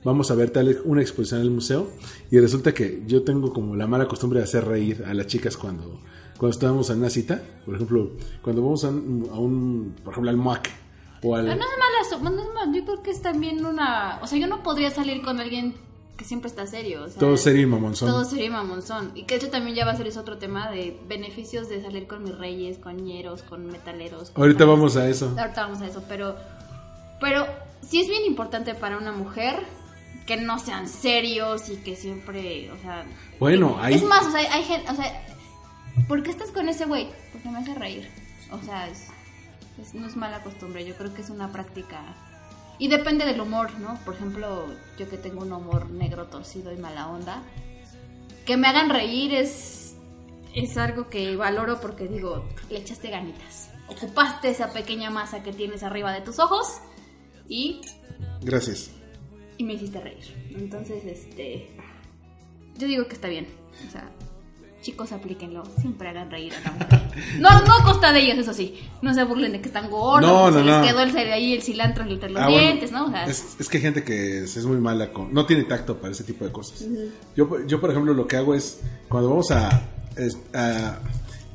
Vamos a ver tal una exposición en el museo y resulta que yo tengo como la mala costumbre de hacer reír a las chicas cuando, cuando estábamos en una cita. Por ejemplo, cuando vamos a un, a un por ejemplo, al MOAC o al...
Pero no es mala, no es mal, yo creo que es también una... O sea, yo no podría salir con alguien que siempre está serio. O sea,
todo serio y mamonzón.
Todo serio y mamonzón. Y que eso también ya va a ser ese otro tema de beneficios de salir con mis reyes, con ñeros, con metaleros. con
Ahorita vamos a eso.
Ahorita vamos a eso, pero... Pero sí es bien importante para una mujer que no sean serios y que siempre, o sea...
Bueno, ahí...
Es más, o sea, hay gente, o sea, ¿por qué estás con ese güey? Porque me hace reír. O sea, es, es- no es mala costumbre, yo creo que es una práctica. Y depende del humor, ¿no? Por ejemplo, yo que tengo un humor negro torcido y mala onda, que me hagan reír es, es algo que valoro porque digo, le echaste ganitas. Ocupaste esa pequeña masa que tienes arriba de tus ojos y
Gracias.
Y me hiciste reír. Entonces, este. Yo digo que está bien. O sea, chicos, aplíquenlo. Siempre hagan reír a la mujer. [laughs] No, no a costa de ellos, eso sí. No se burlen de que están gordos.
No, no,
se les
no.
quedó el, cere- ahí el cilantro entre los
Ah, bueno,
dientes, ¿no? O sea,
es, es que hay gente que es, es muy mala con... No tiene tacto para ese tipo de cosas. yo, yo, por ejemplo, lo que hago es... Cuando vamos a... a,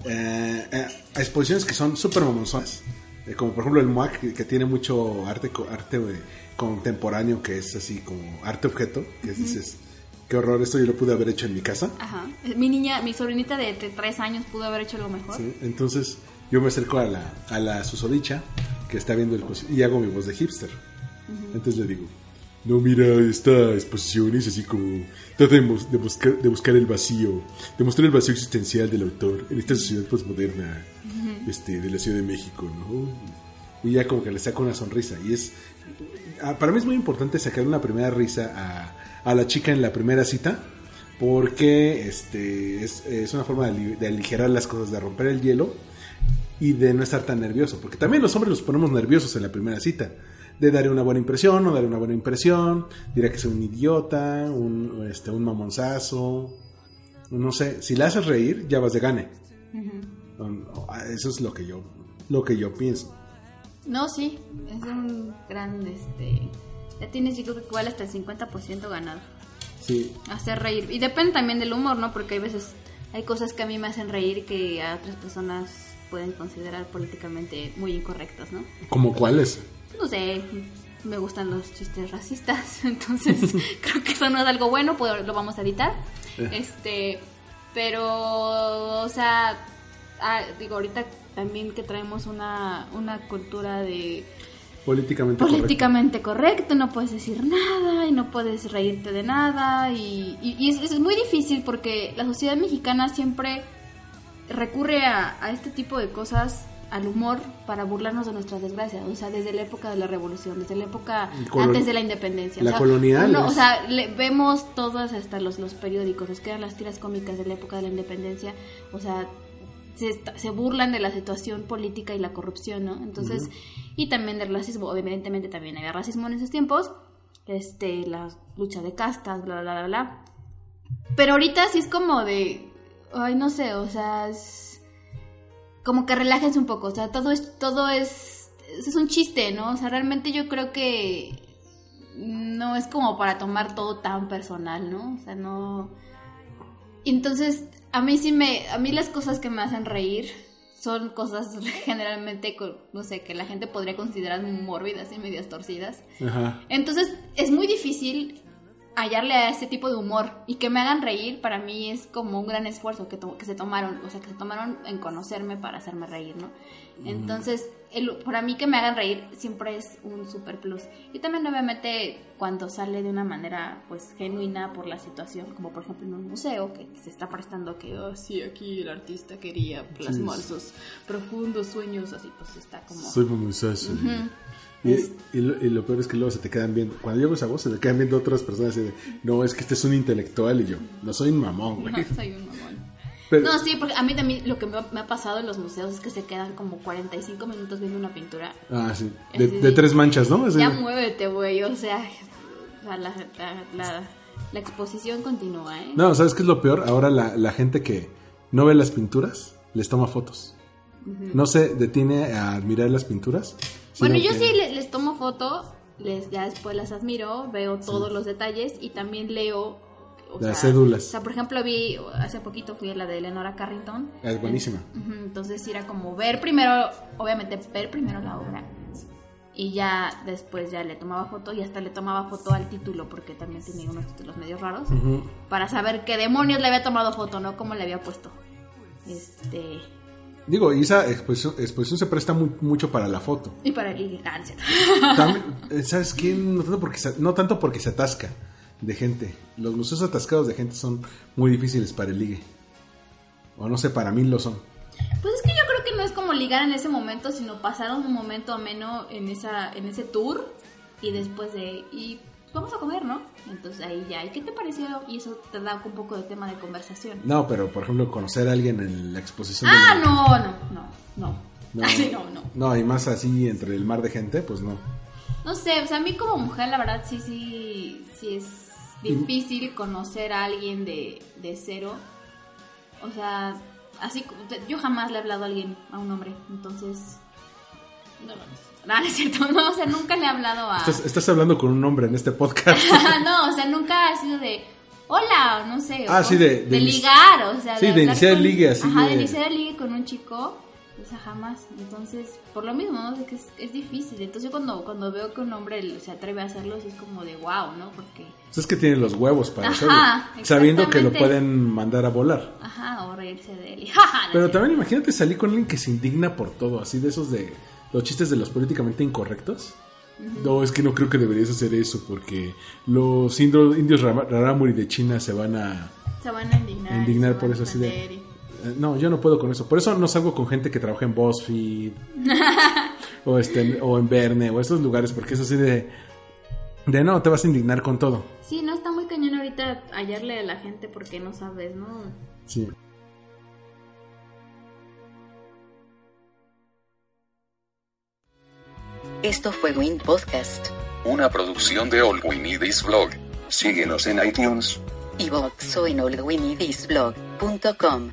eh, a- a exposiciones que son súper mamonzonas. eh, como por ejemplo el MUAC, que, tiene mucho arte, arte eh, contemporáneo, que es así como arte objeto. Que dices, qué horror, esto yo lo pude haber hecho en mi casa.
Ajá. Mi niña, mi sobrinita de, de tres años pudo haber hecho algo mejor.
¿sí? Entonces yo me acerco a la, a la susodicha que está viendo el y hago mi voz de hipster. Entonces le digo, no, mira, esta exposición es así como trata de, de buscar, de buscar el vacío, de mostrar el vacío existencial del autor en esta sociedad postmoderna este, de la Ciudad de México, ¿no? Y ya como que le saco una sonrisa y es... ah, Para mí es muy importante sacar una primera risa a, a la chica en la primera cita porque este es, es una forma de, ali- de aligerar las cosas, de romper el hielo y de no estar tan nervioso, porque también los hombres los ponemos nerviosos en la primera cita, de dar una buena impresión, no dar una buena impresión, dirá que soy un idiota, un, este, un mamonzazo, no sé, si la haces reír, ya vas de gane. Eso es lo que yo, lo que yo pienso.
No, sí. Es un gran, este... Ya tienes, yo creo que igual hasta el 50% ganado.
Sí.
hacer reír. Y depende también del humor, ¿no? Porque hay veces, hay cosas que a mí me hacen reír que a otras personas pueden considerar políticamente muy incorrectas, ¿no?
¿Como cuáles?
No sé, me gustan los chistes racistas, [laughs] entonces [laughs] creo que eso no es algo bueno, pues lo vamos a evitar.
Eh.
Este, pero, o sea, ah, digo, ahorita también que traemos una, una cultura de
Políticamente correcto.
políticamente correcto, no puedes decir nada y no puedes reírte de nada y, y- y es, es muy difícil porque la sociedad mexicana siempre recurre a, a este tipo de cosas, al humor, para burlarnos de nuestras desgracias, o sea, desde la época de la revolución, desde la época
Colon-
antes de la independencia.
la
o sea,
colonial
uno- o sea, le- vemos todos hasta los, los periódicos, los que eran las tiras cómicas de la época de la independencia, o sea, se, burlan de la situación política y la corrupción, ¿no? Entonces, y también del racismo, evidentemente también había racismo en esos tiempos, este, la lucha de castas, bla, bla, bla, bla. Pero ahorita sí es como de, ay, no sé, o sea, es como que relájense un poco, o sea, todo es, todo es, es un chiste, ¿no? O sea, realmente yo creo que no es como para tomar todo tan personal, ¿no? O sea, no... Entonces, a mí sí me, a mí las cosas que me hacen reír son cosas [laughs] generalmente, no sé, que la gente podría considerar mórbidas y medias torcidas.
Ajá.
Entonces, es muy difícil hallarle a este tipo de humor y que me hagan reír para mí es como un gran esfuerzo que, to- que se tomaron, o sea, que se tomaron en conocerme para hacerme reír, ¿no? Entonces, el, para mí que me hagan reír siempre es un super plus. Y también obviamente cuando sale de una manera pues genuina por la situación, como por ejemplo en un museo que se está prestando que, oh, sí, aquí el artista quería plasmar sus profundos sueños, así pues está como...
Soy muy soso.
Ujú.
Y,
Es-
y lo, y lo peor es que luego se te quedan viendo. Cuando a esa voz, se te quedan viendo otras personas. Y de, no, es que este es un intelectual. Y yo, no soy un mamón, güey. [laughs]
No, soy un mamón.
Pero,
No, sí, porque a mí también lo que me ha, pasado en los museos es que se quedan como 45 minutos viendo una pintura.
Ah, sí. De, tres manchas, ¿no? Así
Ya
de-
muévete, güey, o sea, la, la- la- la exposición continúa, ¿eh?
No, ¿sabes qué es lo peor? Ahora la, la gente que no ve las pinturas les toma fotos. No se detiene a admirar las pinturas.
bueno, yo
que-
sí le- les, tomo foto, les, ya después las admiro, veo todos los detalles y también leo... o
Las
sea,
cédulas.
O sea, por ejemplo, vi, hace poquito fui a la de Eleonora Carrington.
Es buenísima.
Entonces era como ver primero, obviamente ver primero la obra y ya después ya le tomaba foto y hasta le tomaba foto al título porque también tenía unos títulos medio raros
Ujú.
para saber qué demonios le había tomado foto, no cómo le había puesto. Este
Digo, esa exposición, exposición se presta mu- mucho para la foto.
y para el ah, no.
También, eh, ¿Sabes qué? No tanto, porque se, no tanto porque se atasca de gente. Los museos atascados de gente son muy difíciles para el ligue. O no sé, para mí lo son.
Pues es que yo creo que no es como ligar en ese momento, sino pasar un momento ameno en esa en ese tour y después de y vamos a comer, ¿no? Entonces ahí ya, ¿y qué te pareció? Y eso te da un poco de tema de conversación.
No, pero por ejemplo, conocer a alguien en la exposición.
Ah, no, no, no, no.
No. [laughs]
Así no, no.
No, y más así entre el mar de gente, pues no.
No sé, o sea, a mí como mujer la verdad sí, sí, sí es difícil conocer a alguien de, de cero. O sea, así, yo jamás le he hablado a alguien, a un hombre, entonces... No, [laughs] no, no, es cierto, no, o sea, nunca le he hablado a...
Estás, estás hablando con un hombre en este podcast. [laughs]
no, o sea, nunca ha sido de... Hola, o no sé.
Ah,
o
sí, de- de
ligar, o sea.
Sí, de iniciar el ligue, así
Ajá,
de
iniciar el ligue con un chico, o sea, jamás. Entonces, por lo mismo, ¿no? De que es, es difícil. Entonces, cuando, cuando veo que un hombre se atreve a hacerlo, es como de wow, ¿no? Porque,
Pues es que tiene los huevos para
Ajá,
hacerlo. Sabiendo que lo pueden mandar a volar.
ajá, o reírse de él. [laughs]
Pero también imagínate salir con alguien que se indigna por todo, así de esos de los chistes de los políticamente incorrectos. No, es que no creo que deberías hacer eso porque los indios rarámuri de China se van a
Se van a indignar.
indignar
se
por
van
eso así de...
y-
Eh, No, yo no puedo con eso. Por eso no salgo con gente que trabaja en BuzzFeed [laughs] o, este, o en Verne o esos lugares porque es así de... De no, te vas a indignar con todo.
Sí, no, está muy cañón ahorita hallarle a la gente porque no sabes, ¿no?
Sí.
Esto fue Wind Podcast,
Una producción de All We Need Is Blog. Síguenos en iTunes.
iVoox o en allwinidisblog.com.